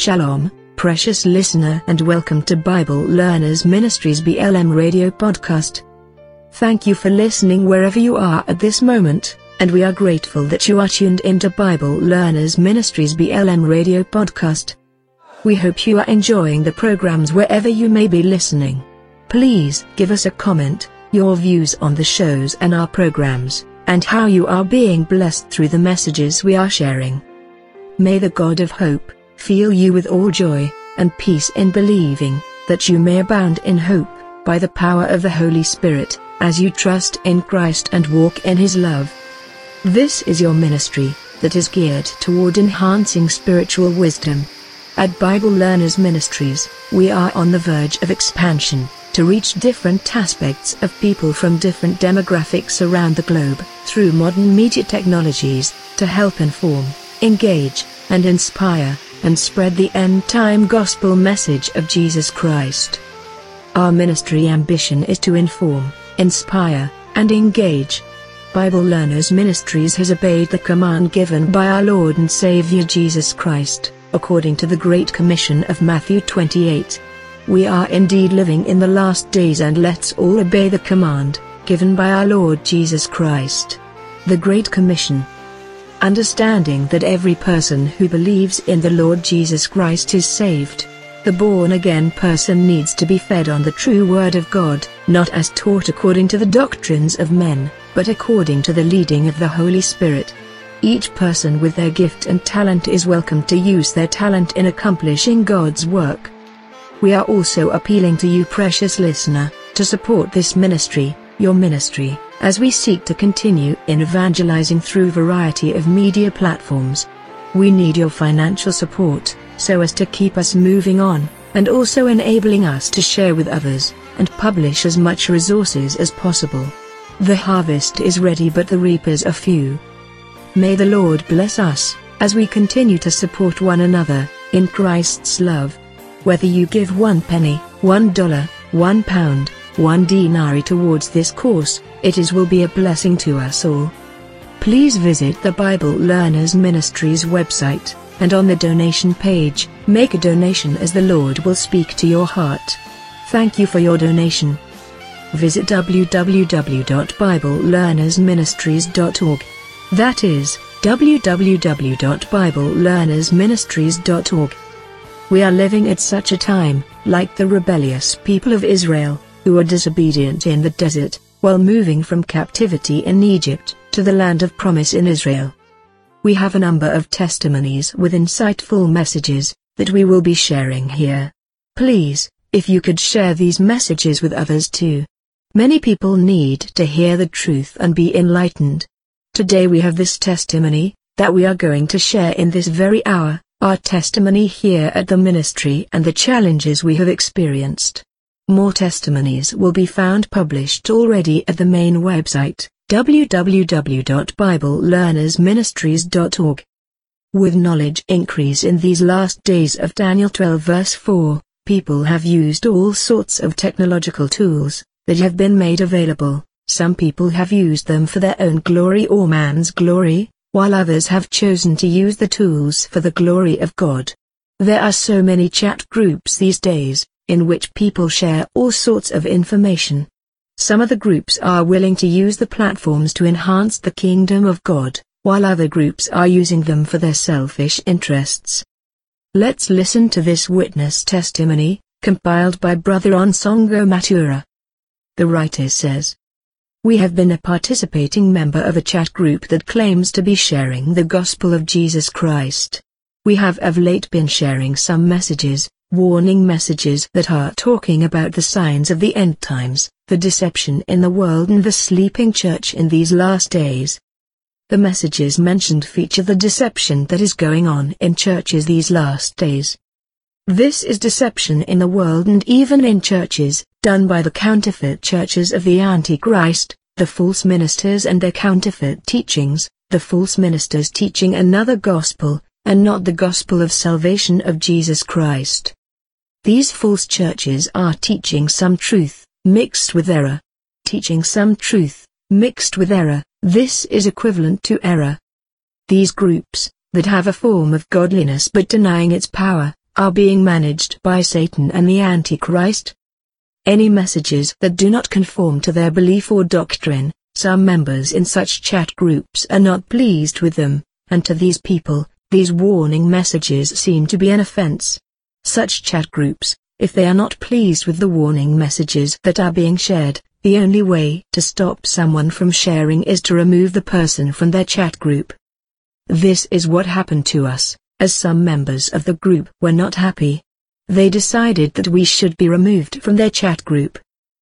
Shalom, precious listener and welcome to Bible Learners Ministries BLM radio podcast. Thank you for listening wherever you are at this moment, and we are grateful that you are tuned into Bible Learners Ministries BLM radio podcast. We hope you are enjoying the programs wherever you may be listening. Please give us a comment, your views on the shows and our programs, and how you are being blessed through the messages we are sharing. May the God of hope fill you with all joy and peace in believing that you may abound in hope by the power of the Holy Spirit as you trust in Christ and walk in His love. This is your ministry that is geared toward enhancing spiritual wisdom. At Bible Learners Ministries, we are on the verge of expansion to reach different aspects of people from different demographics around the globe through modern media technologies to help inform, engage, and inspire and spread the end-time gospel message of Jesus Christ. Our ministry ambition is to inform, inspire, and engage. Bible Learners Ministries has obeyed the command given by our Lord and Savior Jesus Christ, according to the Great Commission of Matthew 28. We are indeed living in the last days and let's all obey the command, given by our Lord Jesus Christ. The Great Commission understanding that every person who believes in the Lord Jesus Christ is saved. The born-again person needs to be fed on the true Word of God, not as taught according to the doctrines of men, but according to the leading of the Holy Spirit. Each person with their gift and talent is welcome to use their talent in accomplishing God's work. We are also appealing to you precious listener, to support this ministry, your ministry, as we seek to continue in evangelizing through variety of media platforms. We need your financial support, so as to keep us moving on, and also enabling us to share with others, and publish as much resources as possible. The harvest is ready but the reapers are few. May the Lord bless us, as we continue to support one another, in Christ's love. Whether you give one penny, one dollar, one pound, one denarii towards this course, it is will be a blessing to us all. Please visit the Bible Learners Ministries website, and on the donation page, make a donation as the Lord will speak to your heart. Thank you for your donation. Visit www.biblelearnersministries.org. That is, www.biblelearnersministries.org. We are living at such a time, like the rebellious people of Israel, who were disobedient in the desert, while moving from captivity in Egypt, to the land of promise in Israel. We have a number of testimonies with insightful messages, that we will be sharing here. Please, if you could share these messages with others too. Many people need to hear the truth and be enlightened. Today we have this testimony, that we are going to share in this very hour, our testimony here at the ministry and the challenges we have experienced. More testimonies will be found published already at the main website, www.biblelearnersministries.org. With knowledge increase in these last days of Daniel 12 verse 4, people have used all sorts of technological tools that have been made available. Some people have used them for their own glory or man's glory, while others have chosen to use the tools for the glory of God. There are so many chat groups these days, in which people share all sorts of information. Some of the groups are willing to use the platforms to enhance the kingdom of God, while other groups are using them for their selfish interests. Let's listen to this witness testimony, compiled by Brother Onsongo Matura. The writer says, We have been a participating member of a chat group that claims to be sharing the gospel of Jesus Christ. We have of late been sharing some messages, warning messages that are talking about the signs of the end times, the deception in the world and the sleeping church in these last days. The messages mentioned feature the deception that is going on in churches these last days. This is deception in the world and even in churches, done by the counterfeit churches of the Antichrist, the false ministers and their counterfeit teachings, the false ministers teaching another gospel, and not the gospel of salvation of Jesus Christ. These false churches are teaching some truth, mixed with error. Teaching some truth, mixed with error, this is equivalent to error. These groups, that have a form of godliness but denying its power, are being managed by Satan and the Antichrist? Any messages that do not conform to their belief or doctrine, some members in such chat groups are not pleased with them, and to these people, these warning messages seem to be an offense. Such chat groups, if they are not pleased with the warning messages that are being shared, the only way to stop someone from sharing is to remove the person from their chat group. This is what happened to us, as some members of the group were not happy. They decided that we should be removed from their chat group.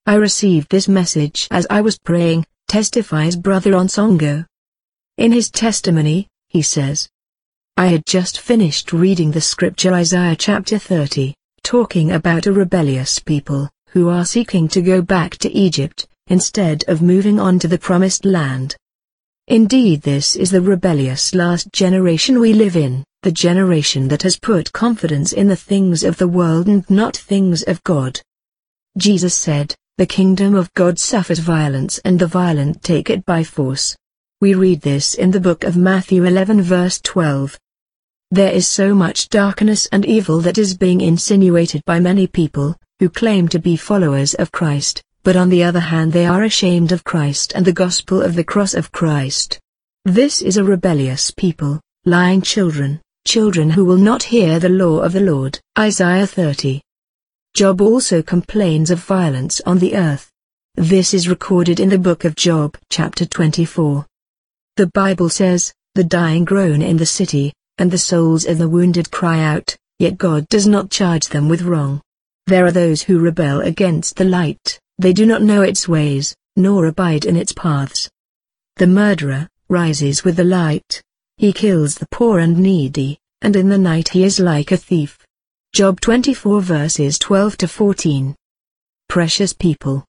I received this message as I was praying, testifies Brother Onsongo. In his testimony, he says, I had just finished reading the scripture Isaiah chapter 30, talking about a rebellious people, who are seeking to go back to Egypt, instead of moving on to the promised land. Indeed this is the rebellious last generation we live in, the generation that has put confidence in the things of the world and not things of God. Jesus said, the kingdom of God suffers violence and the violent take it by force. We read this in the book of Matthew 11 verse 12. There is so much darkness and evil that is being insinuated by many people, who claim to be followers of Christ, but on the other hand they are ashamed of Christ and the gospel of the cross of Christ. This is a rebellious people, lying children, children who will not hear the law of the Lord. Isaiah 30. Job also complains of violence on the earth. This is recorded in the book of Job, chapter 24. The Bible says, The dying groan in the city, and the souls of the wounded cry out, yet God does not charge them with wrong. There are those who rebel against the light, they do not know its ways, nor abide in its paths. The murderer, rises with the light. He kills the poor and needy, and in the night he is like a thief. Job 24 verses 12 to 14. Precious people.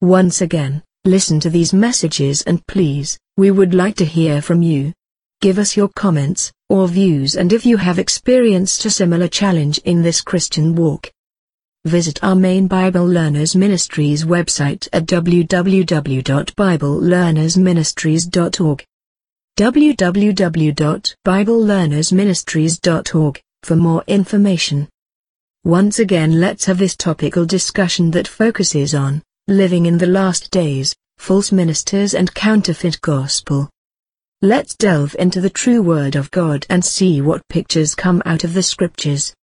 Once again, listen to these messages and please, we would like to hear from you. Give us your comments, or views and if you have experienced a similar challenge in this Christian walk. Visit our main Bible Learners Ministries website at www.biblelearnersministries.org www.biblelearnersministries.org for more information. Once again let's have this topical discussion that focuses on living in the last days, false ministers and counterfeit gospel. Let's delve into the true word of God and see what pictures come out of the scriptures.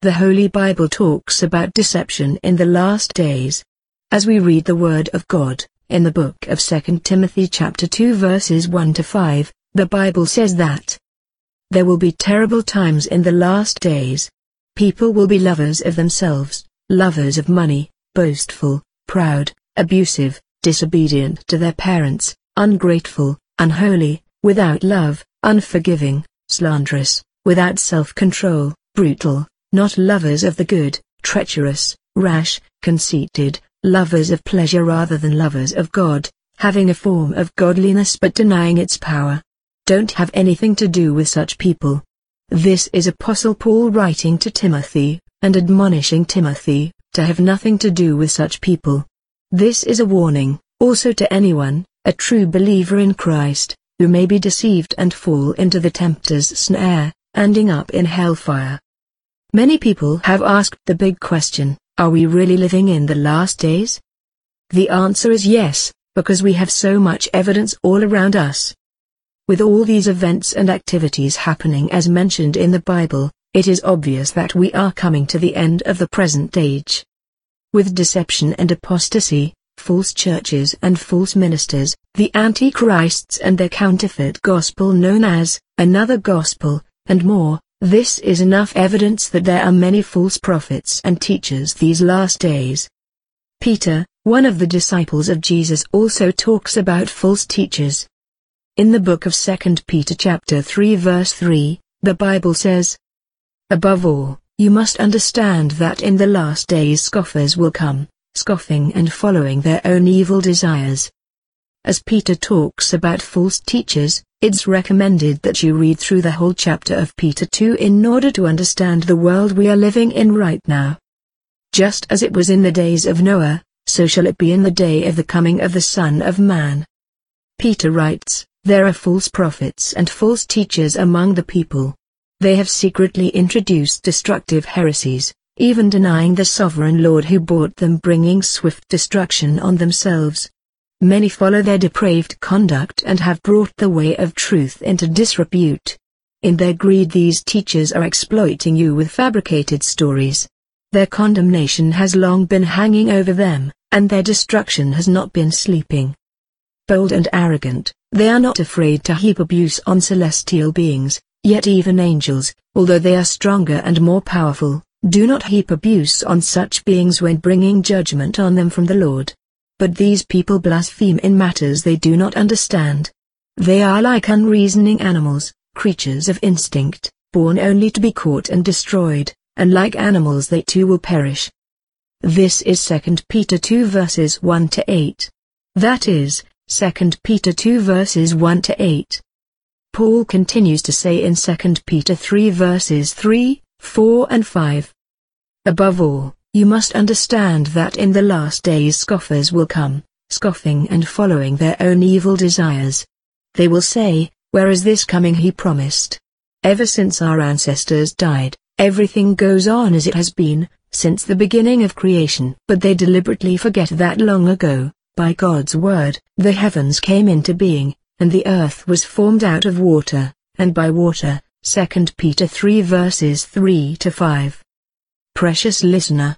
The Holy Bible talks about deception in the last days. As we read the word of God, in the book of 2 Timothy chapter 2 verses 1 to 5, the Bible says that there will be terrible times in the last days. People will be lovers of themselves, lovers of money, boastful, proud, abusive, disobedient to their parents, ungrateful, unholy, without love, unforgiving, slanderous, without self-control, brutal, not lovers of the good, treacherous, rash, conceited, lovers of pleasure rather than lovers of God, having a form of godliness but denying its power don't have anything to do with such people. This is Apostle Paul writing to Timothy, and admonishing Timothy, to have nothing to do with such people. This is a warning, also to anyone, a true believer in Christ, who may be deceived and fall into the tempter's snare, ending up in hellfire. Many people have asked the big question, are we really living in the last days? The answer is yes, because we have so much evidence all around us. With all these events and activities happening as mentioned in the Bible, it is obvious that we are coming to the end of the present age. With deception and apostasy, false churches and false ministers, the antichrists and their counterfeit gospel known as another gospel, and more, this is enough evidence that there are many false prophets and teachers these last days. Peter, one of the disciples of Jesus also talks about false teachers, in the book of 2 Peter chapter 3 verse 3, the Bible says, Above all, you must understand that in the last days scoffers will come, scoffing and following their own evil desires. As Peter talks about false teachers, it's recommended that you read through the whole chapter of Peter 2 in order to understand the world we are living in right now. Just as it was in the days of Noah, so shall it be in the day of the coming of the Son of Man. Peter writes, there are false prophets and false teachers among the people. They have secretly introduced destructive heresies, even denying the sovereign Lord who bought them bringing swift destruction on themselves. Many follow their depraved conduct and have brought the way of truth into disrepute. In their greed these teachers are exploiting you with fabricated stories. Their condemnation has long been hanging over them, and their destruction has not been sleeping. Bold and arrogant, they are not afraid to heap abuse on celestial beings, yet even angels, although they are stronger and more powerful, do not heap abuse on such beings when bringing judgment on them from the Lord. But these people blaspheme in matters they do not understand. They are like unreasoning animals, creatures of instinct, born only to be caught and destroyed, and like animals they too will perish. This is 2 Peter 2 verses 1 to 8. That is, 2 Peter 2 verses 1 to 8. Paul continues to say in 2 Peter 3 verses 3, 4 and 5. Above all, you must understand that in the last days scoffers will come, scoffing and following their own evil desires. They will say, Where is this coming he promised? Ever since our ancestors died, everything goes on as it has been, since the beginning of creation. But they deliberately forget that long ago, by God's word, the heavens came into being, and the earth was formed out of water, and by water, 2 Peter 3 verses 3 to 5. Precious listener,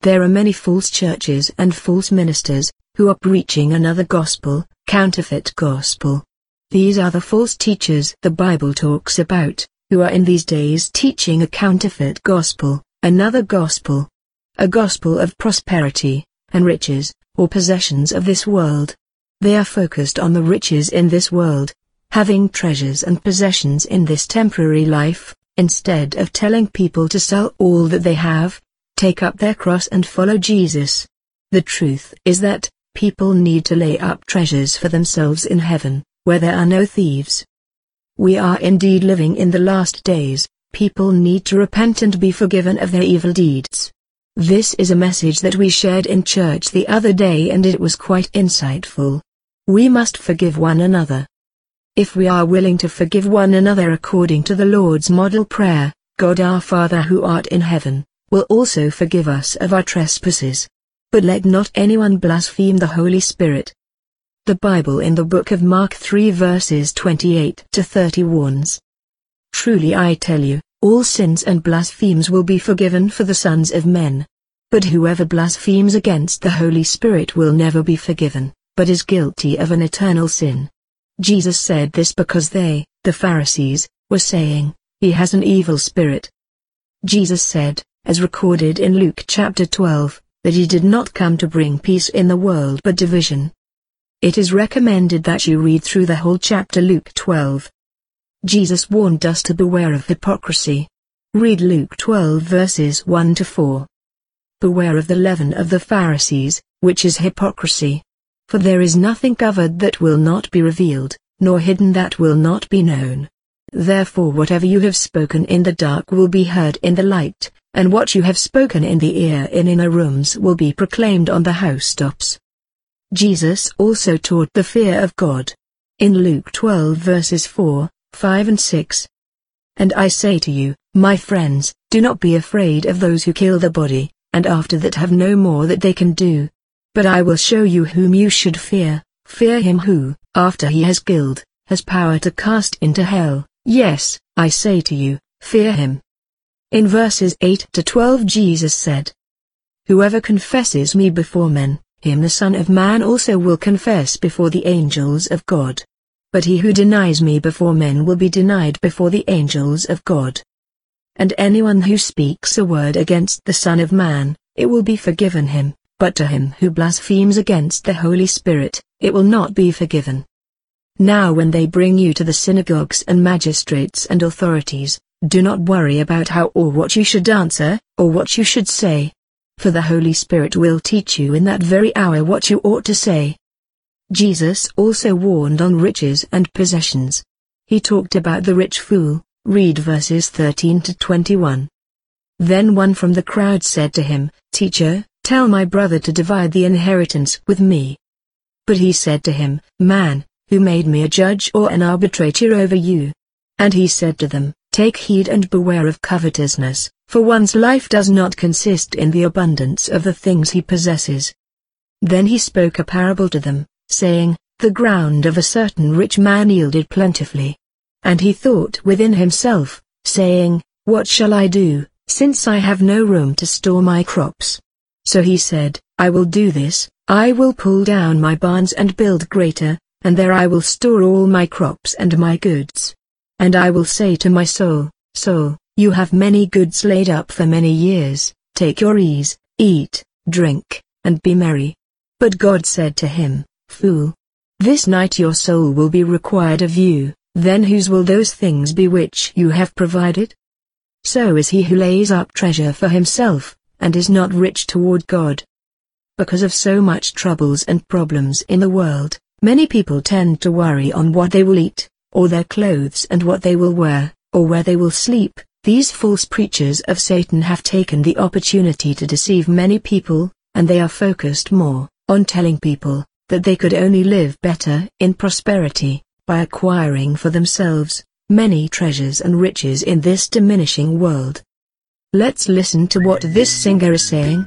there are many false churches and false ministers, who are preaching another gospel, counterfeit gospel. These are the false teachers the Bible talks about, who are in these days teaching a counterfeit gospel, another gospel. A gospel of prosperity, and riches, or possessions of this world. They are focused on the riches in this world, having treasures and possessions in this temporary life, instead of telling people to sell all that they have, take up their cross and follow Jesus. The truth is that, people need to lay up treasures for themselves in heaven, where there are no thieves. We are indeed living in the last days, people need to repent and be forgiven of their evil deeds. This is a message that we shared in church the other day and it was quite insightful. We must forgive one another. If we are willing to forgive one another according to the Lord's model prayer, God our Father who art in heaven, will also forgive us of our trespasses. But let not anyone blaspheme the Holy Spirit. The Bible in the book of Mark 3 verses 28 to 30 warns. Truly I tell you, all sins and blasphemies will be forgiven for the sons of men. But whoever blasphemes against the Holy Spirit will never be forgiven, but is guilty of an eternal sin. Jesus said this because they, the Pharisees, were saying, He has an evil spirit. Jesus said, as recorded in Luke chapter 12, that he did not come to bring peace in the world but division. It is recommended that you read through the whole chapter Luke 12. Jesus warned us to beware of hypocrisy. Read Luke 12 verses 1 to 4. Beware of the leaven of the Pharisees, which is hypocrisy. For there is nothing covered that will not be revealed, nor hidden that will not be known. Therefore whatever you have spoken in the dark will be heard in the light, and what you have spoken in the ear in inner rooms will be proclaimed on the housetops. Jesus also taught the fear of God. In Luke 12 verses 4, 5 and 6. And I say to you, my friends, do not be afraid of those who kill the body, and after that have no more that they can do. But I will show you whom you should fear, fear him who, after he has killed, has power to cast into hell, yes, I say to you, fear him. In verses 8 to 12 Jesus said, Whoever confesses me before men, him the Son of Man also will confess before the angels of God. But he who denies me before men will be denied before the angels of God. And anyone who speaks a word against the Son of Man, it will be forgiven him, but to him who blasphemes against the Holy Spirit, it will not be forgiven. Now when they bring you to the synagogues and magistrates and authorities, do not worry about how or what you should answer, or what you should say. For the Holy Spirit will teach you in that very hour what you ought to say. Jesus also warned on riches and possessions. He talked about the rich fool, read verses 13 to 21. Then one from the crowd said to him, Teacher, tell my brother to divide the inheritance with me. But he said to him, Man, who made me a judge or an arbitrator over you? And he said to them, Take heed and beware of covetousness, for one's life does not consist in the abundance of the things he possesses. Then he spoke a parable to them, saying, The ground of a certain rich man yielded plentifully. And he thought within himself, saying, What shall I do, since I have no room to store my crops? So he said, I will do this, I will pull down my barns and build greater, and there I will store all my crops and my goods. And I will say to my soul, Soul, you have many goods laid up for many years, take your ease, eat, drink, and be merry. But God said to him, Fool! This night your soul will be required of you, then whose will those things be which you have provided? So is he who lays up treasure for himself, and is not rich toward God. Because of so much troubles and problems in the world, many people tend to worry on what they will eat, or their clothes and what they will wear, or where they will sleep. These false preachers of Satan have taken the opportunity to deceive many people, and they are focused more on telling people that they could only live better in prosperity by acquiring for themselves many treasures and riches in this diminishing world. Let's listen to what this singer is saying.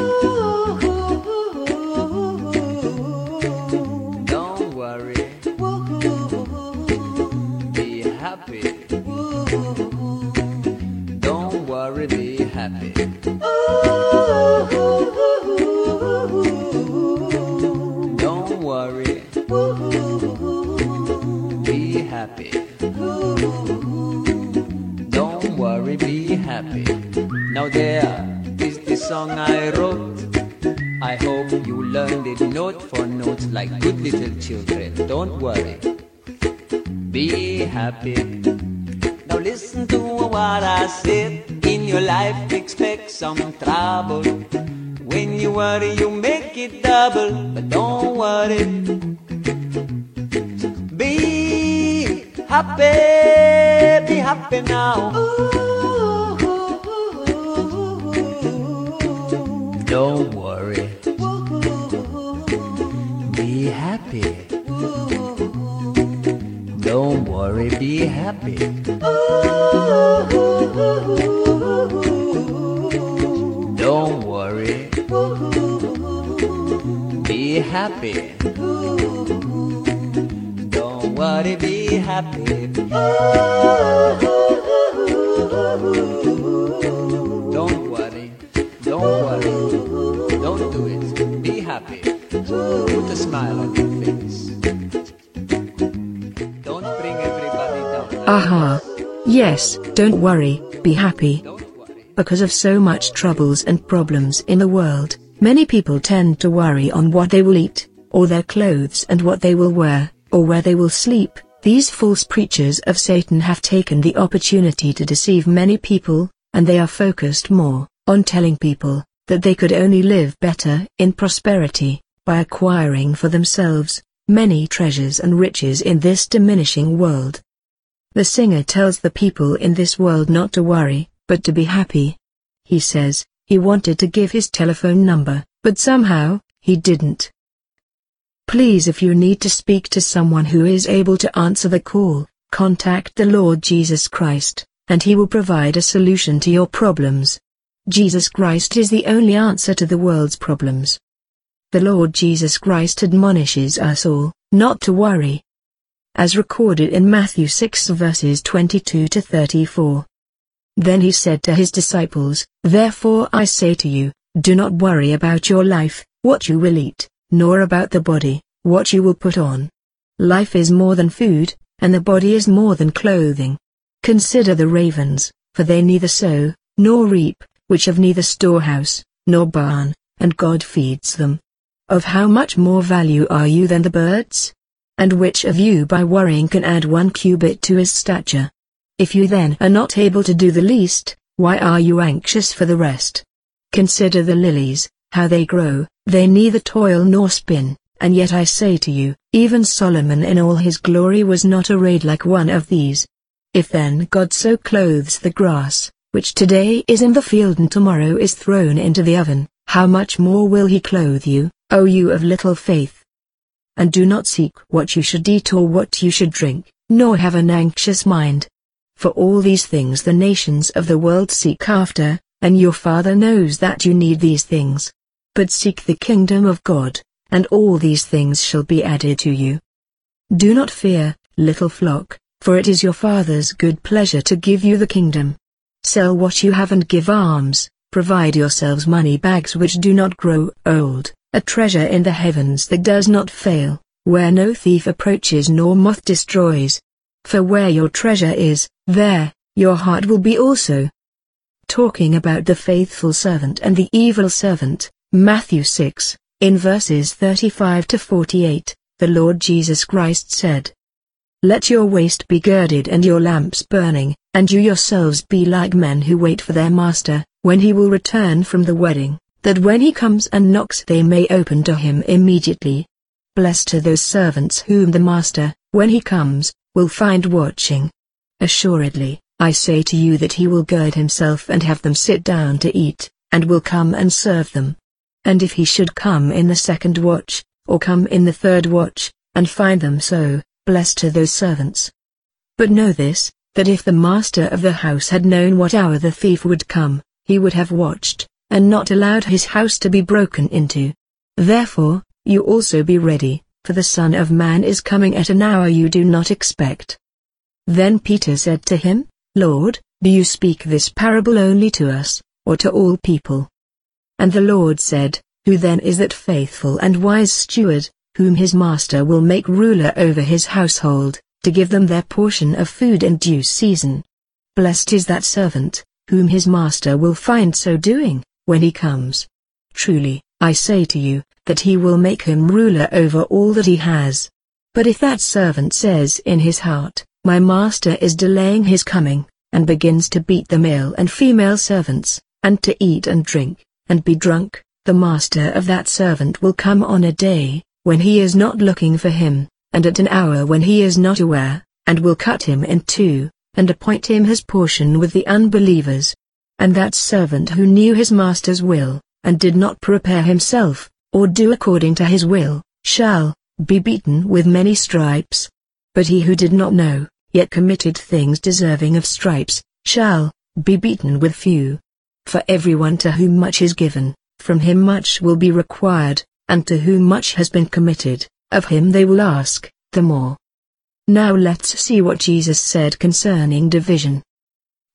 Don't worry. Be happy. Now listen to what I said. In your life, expect some trouble. When you worry, you make it double. But don't worry. Be Happy, be happy now. Don't worry. Be happy. Don't worry, be happy. Don't worry. Be happy. Don't worry, be happy. Don't worry. Don't worry. Don't do it. Be happy. Put a smile on your Aha. Yes, don't worry, be happy. Because of so much troubles and problems in the world, many people tend to worry on what they will eat, or their clothes and what they will wear, or where they will sleep. These false preachers of Satan have taken the opportunity to deceive many people, and they are focused more on telling people that they could only live better in prosperity by acquiring for themselves many treasures and riches in this diminishing world. The singer tells the people in this world not to worry, but to be happy. He says, he wanted to give his telephone number, but somehow, he didn't. Please if you need to speak to someone who is able to answer the call, contact the Lord Jesus Christ, and he will provide a solution to your problems. Jesus Christ is the only answer to the world's problems. The Lord Jesus Christ admonishes us all, not to worry. As recorded in Matthew 6 verses 22 to 34. Then he said to his disciples, Therefore I say to you, do not worry about your life, what you will eat, nor about the body, what you will put on. Life is more than food, and the body is more than clothing. Consider the ravens, for they neither sow, nor reap, which have neither storehouse, nor barn, and God feeds them. Of how much more value are you than the birds? And which of you by worrying can add one cubit to his stature? If you then are not able to do the least, why are you anxious for the rest? Consider the lilies, how they grow, they neither toil nor spin, and yet I say to you, even Solomon in all his glory was not arrayed like one of these. If then God so clothes the grass, which today is in the field and tomorrow is thrown into the oven, how much more will he clothe you, O you of little faith? And do not seek what you should eat or what you should drink, nor have an anxious mind. For all these things the nations of the world seek after, and your Father knows that you need these things. But seek the kingdom of God, and all these things shall be added to you. Do not fear, little flock, for it is your Father's good pleasure to give you the kingdom. Sell what you have and give alms, provide yourselves money bags which do not grow old, a treasure in the heavens that does not fail, where no thief approaches nor moth destroys. For where your treasure is, there, your heart will be also. Talking about the faithful servant and the evil servant, Matthew 6, in verses 35 to 48, the Lord Jesus Christ said, Let your waist be girded and your lamps burning, and you yourselves be like men who wait for their master, when he will return from the wedding, that when he comes and knocks they may open to him immediately. Blessed are those servants whom the master, when he comes, will find watching. Assuredly, I say to you that he will gird himself and have them sit down to eat, and will come and serve them. And if he should come in the second watch, or come in the third watch, and find them so, blessed are those servants. But know this, that if the master of the house had known what hour the thief would come, he would have watched, and not allowed his house to be broken into. Therefore, you also be ready, for the Son of Man is coming at an hour you do not expect. Then Peter said to him, Lord, do you speak this parable only to us, or to all people? And the Lord said, Who then is that faithful and wise steward, whom his master will make ruler over his household, to give them their portion of food in due season? Blessed is that servant, whom his master will find so doing, when he comes. Truly, I say to you, that he will make him ruler over all that he has. But if that servant says in his heart, My master is delaying his coming, and begins to beat the male and female servants, and to eat and drink, and be drunk, the master of that servant will come on a day, when he is not looking for him, and at an hour when he is not aware, and will cut him in two, and appoint him his portion with the unbelievers. And that servant who knew his master's will, and did not prepare himself, or do according to his will, shall be beaten with many stripes. But he who did not know, yet committed things deserving of stripes, shall be beaten with few. For everyone to whom much is given, from him much will be required, and to whom much has been committed, of him they will ask, the more. Now let's see what Jesus said concerning division.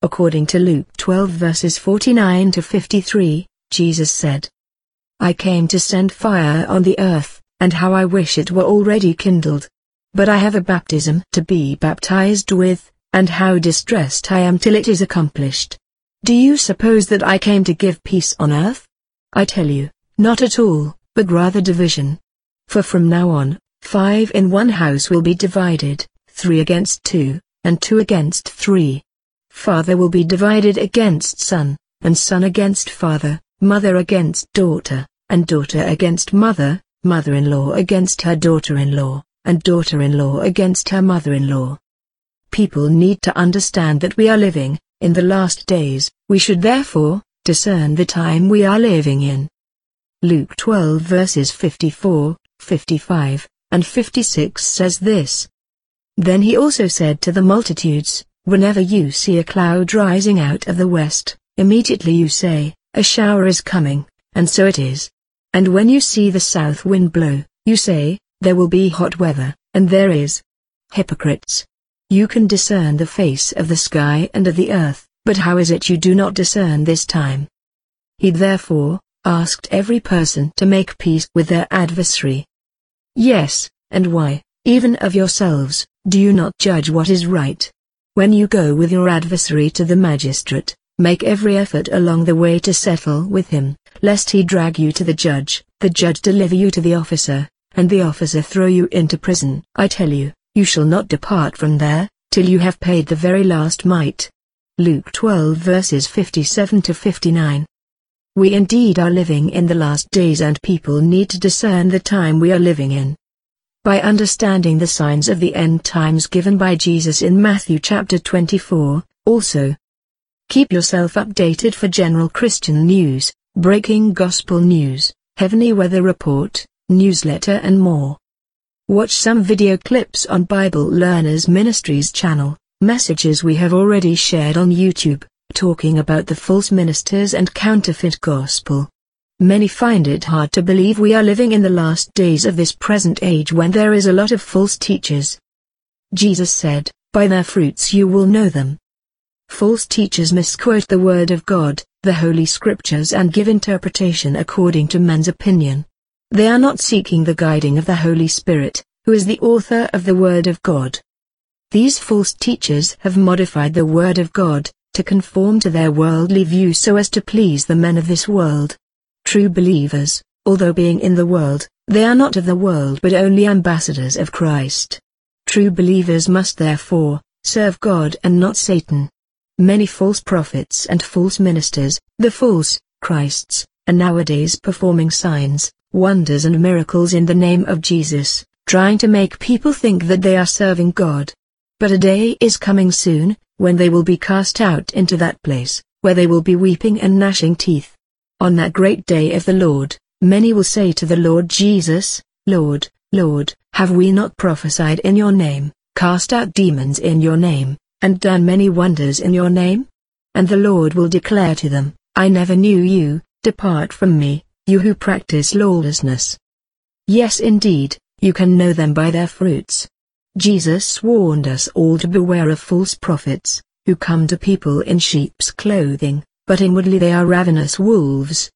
According to Luke 12 verses 49 to 53, Jesus said, I came to send fire on the earth, and how I wish it were already kindled. But I have a baptism to be baptized with, and how distressed I am till it is accomplished. Do you suppose that I came to give peace on earth? I tell you, not at all, but rather division. For from now on, five in one house will be divided, three against two, and two against three. Father will be divided against son, and son against father, mother against daughter, and daughter against mother, mother-in-law against her daughter-in-law, and daughter-in-law against her mother-in-law. People need to understand that we are living, in the last days, we should therefore, discern the time we are living in. Luke 12 verses 54, 55, and 56 says this. Then he also said to the multitudes, Whenever you see a cloud rising out of the west, immediately you say, A shower is coming, and so it is. And when you see the south wind blow, you say, There will be hot weather, and there is. Hypocrites! You can discern the face of the sky and of the earth, but how is it you do not discern this time? He therefore, asked every person to make peace with their adversary. Yes, and why, even of yourselves, do you not judge what is right? When you go with your adversary to the magistrate, make every effort along the way to settle with him, lest he drag you to the judge, the judge deliver you to the officer, and the officer throw you into prison. I tell you, you shall not depart from there, till you have paid the very last mite. Luke 12 verses 57 to 59. We indeed are living in the last days and people need to discern the time we are living in. By understanding the signs of the end times given by Jesus in Matthew chapter 24, also. Keep yourself updated for general Christian news, breaking gospel news, heavenly weather report, newsletter and more. Watch some video clips on Bible Learners Ministries channel, messages we have already shared on YouTube, talking about the false ministers and counterfeit gospel. Many find it hard to believe we are living in the last days of this present age when there is a lot of false teachers. Jesus said, By their fruits you will know them. False teachers misquote the Word of God, the Holy Scriptures and give interpretation according to men's opinion. They are not seeking the guiding of the Holy Spirit, who is the author of the Word of God. These false teachers have modified the Word of God, to conform to their worldly view so as to please the men of this world. True believers, although being in the world, they are not of the world but only ambassadors of Christ. True believers must therefore, serve God and not Satan. Many false prophets and false ministers, the false Christs, are nowadays performing signs, wonders and miracles in the name of Jesus, trying to make people think that they are serving God. But a day is coming soon, when they will be cast out into that place, where they will be weeping and gnashing teeth. On that great day of the Lord, many will say to the Lord Jesus, Lord, Lord, have we not prophesied in your name, cast out demons in your name, and done many wonders in your name? And the Lord will declare to them, I never knew you, depart from me, you who practice lawlessness. Yes indeed, you can know them by their fruits. Jesus warned us all to beware of false prophets, who come to people in sheep's clothing, but inwardly they are ravenous wolves.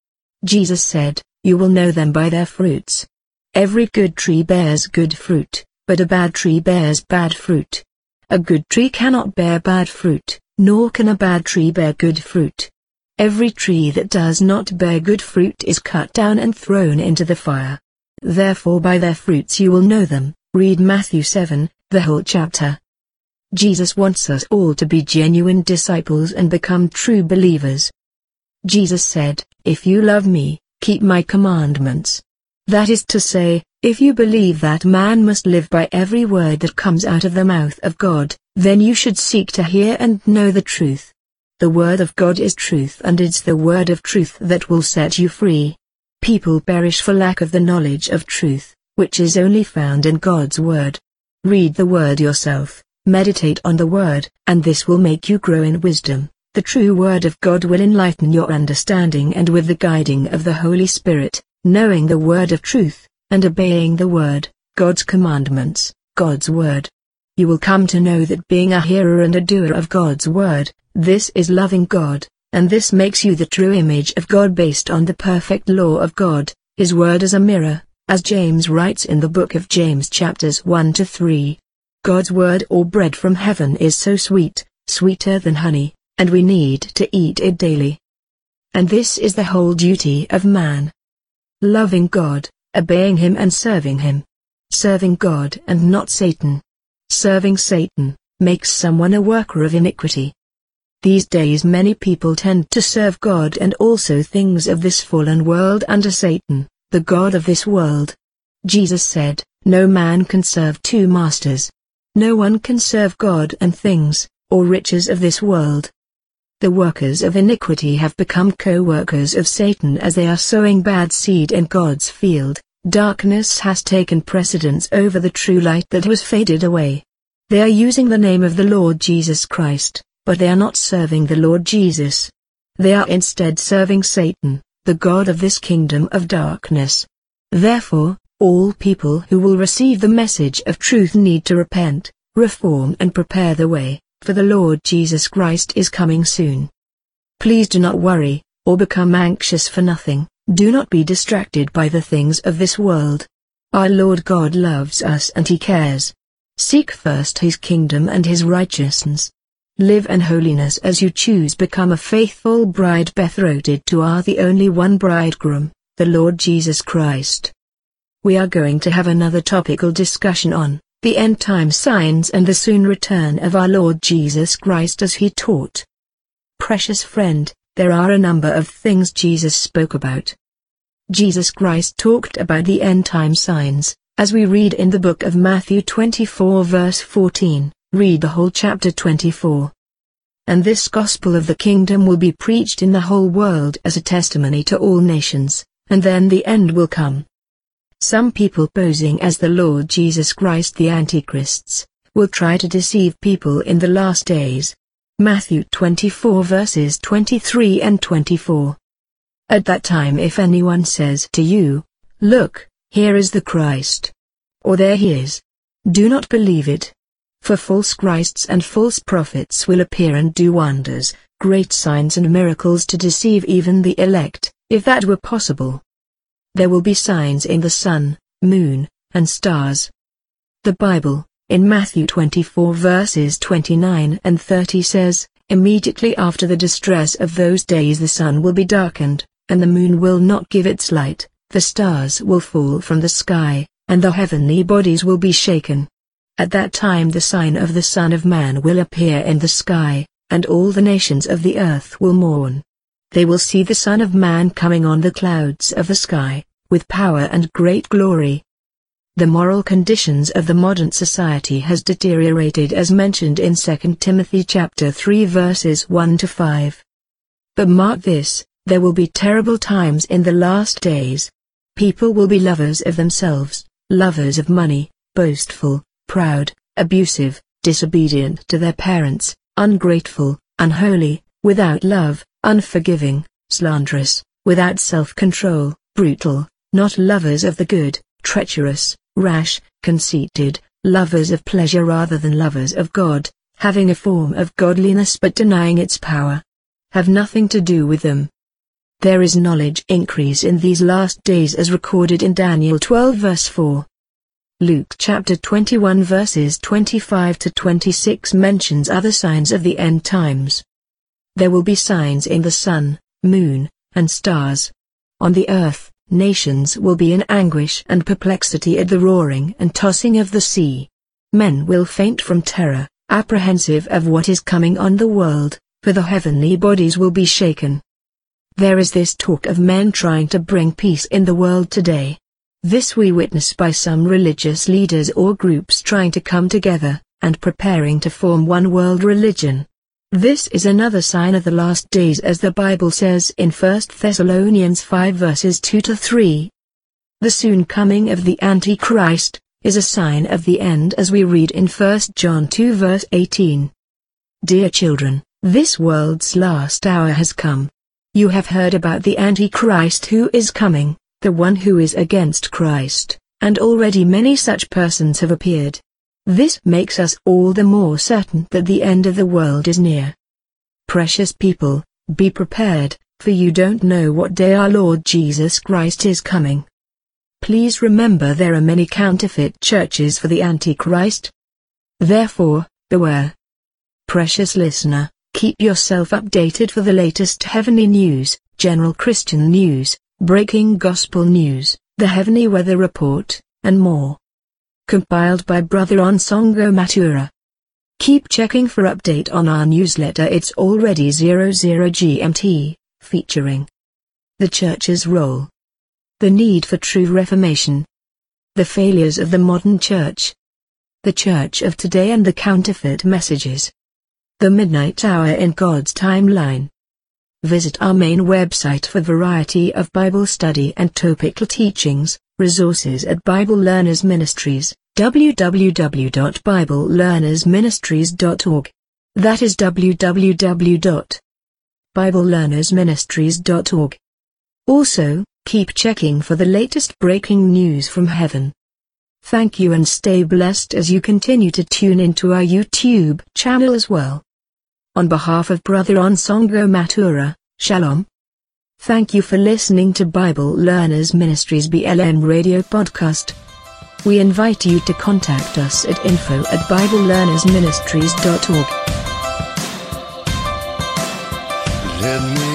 Jesus said, You will know them by their fruits. Every good tree bears good fruit, but a bad tree bears bad fruit. A good tree cannot bear bad fruit, nor can a bad tree bear good fruit. Every tree that does not bear good fruit is cut down and thrown into the fire. Therefore by their fruits you will know them. Read Matthew 7, the whole chapter. Jesus wants us all to be genuine disciples and become true believers. Jesus said, If you love me, keep my commandments. That is to say, If you believe that man must live by every word that comes out of the mouth of God, then you should seek to hear and know the truth. The word of God is truth and it's the word of truth that will set you free. People perish for lack of the knowledge of truth, which is only found in God's word. Read the word yourself, meditate on the word, and this will make you grow in wisdom. The true word of God will enlighten your understanding and with the guiding of the Holy Spirit, knowing the word of truth, and obeying the word, God's commandments, God's word. You will come to know that being a hearer and a doer of God's word, this is loving God, and this makes you the true image of God based on the perfect law of God, His word as a mirror, as James writes in the book of James chapters 1 to 3. God's word or bread from heaven is so sweet, sweeter than honey, and we need to eat it daily. And this is the whole duty of man. Loving God, obeying Him and serving Him. Serving God and not Satan. Serving Satan, makes someone a worker of iniquity. These days many people tend to serve God and also things of this fallen world under Satan, the God of this world. Jesus said, No man can serve two masters. No one can serve God and things, or riches of this world. The workers of iniquity have become co-workers of Satan as they are sowing bad seed in God's field. Darkness has taken precedence over the true light that was faded away. They are using the name of the Lord Jesus Christ, but they are not serving the Lord Jesus. They are instead serving Satan, the God of this kingdom of darkness. Therefore, all people who will receive the message of truth need to repent, reform and prepare the way, for the Lord Jesus Christ is coming soon. Please do not worry, or become anxious for nothing, do not be distracted by the things of this world. Our Lord God loves us and He cares. Seek first His kingdom and His righteousness, Live in holiness as you choose become a faithful bride betrothed to our the only one bridegroom, the Lord Jesus Christ. We are going to have another topical discussion on the end time signs and the soon return of our Lord Jesus Christ as he taught. Precious friend, there are a number of things Jesus spoke about. Jesus Christ talked about the end time signs, as we read in the book of Matthew 24 verse 14. Read the whole chapter 24. And this gospel of the kingdom will be preached in the whole world as a testimony to all nations, and then the end will come. Some people posing as the Lord Jesus Christ the Antichrists, will try to deceive people in the last days. Matthew 24 verses 23 and 24. At that time if anyone says to you, Look, here is the Christ. Or there he is. Do not believe it. For false Christs and false prophets will appear and do wonders, great signs and miracles to deceive even the elect, if that were possible. There will be signs in the sun, moon, and stars. The Bible, in Matthew 24 verses 29 and 30 says, Immediately after the distress of those days the sun will be darkened, and the moon will not give its light, the stars will fall from the sky, and the heavenly bodies will be shaken. At that time the sign of the Son of Man will appear in the sky, and all the nations of the earth will mourn. They will see the Son of Man coming on the clouds of the sky, with power and great glory. The moral conditions of the modern society has deteriorated as mentioned in 2 Timothy chapter 3 verses 1 to 5. But mark this, there will be terrible times in the last days. People will be lovers of themselves, lovers of money, boastful, proud, abusive, disobedient to their parents, ungrateful, unholy, without love, unforgiving, slanderous, without self-control, brutal, not lovers of the good, treacherous, rash, conceited, lovers of pleasure rather than lovers of God, having a form of godliness but denying its power. Have nothing to do with them. There is knowledge increase in these last days as recorded in Daniel 12 verse 4. Luke chapter 21 verses 25 to 26 mentions other signs of the end times. There will be signs in the sun, moon, and stars. On the earth, nations will be in anguish and perplexity at the roaring and tossing of the sea. Men will faint from terror, apprehensive of what is coming on the world, for the heavenly bodies will be shaken. There is this talk of men trying to bring peace in the world today. This we witness by some religious leaders or groups trying to come together, and preparing to form one world religion. This is another sign of the last days as the Bible says in 1 Thessalonians 5 verses 2 to 3. The soon coming of the Antichrist is a sign of the end as we read in 1 John 2 verse 18. Dear children, this world's last hour has come. You have heard about the Antichrist who is coming, the one who is against Christ, and already many such persons have appeared. This makes us all the more certain that the end of the world is near. Precious people, be prepared, for you don't know what day our Lord Jesus Christ is coming. Please remember there are many counterfeit churches for the Antichrist. Therefore, beware. Precious listener, keep yourself updated for the latest heavenly news, general Christian news, breaking gospel news, the heavenly weather report, and more compiled by Brother Onsongo Matura. Keep checking for update on our newsletter it's already 00 GMT, featuring the Church's role, the need for true reformation, the failures of the modern Church, the Church of today and the counterfeit messages, the midnight hour in God's timeline. Visit our main website for variety of Bible study and topical teachings, resources at Bible Learners Ministries www.biblelearnersministries.org. That is www.biblelearnersministries.org. Also, keep checking for the latest breaking news from heaven. Thank you and stay blessed as you continue to tune into our YouTube channel as well. On behalf of Brother Onsongo Matura, Shalom. Thank you for listening to Bible Learners Ministries BLM radio podcast. We invite you to contact us at info at BibleLearnersMinistries.org. Let me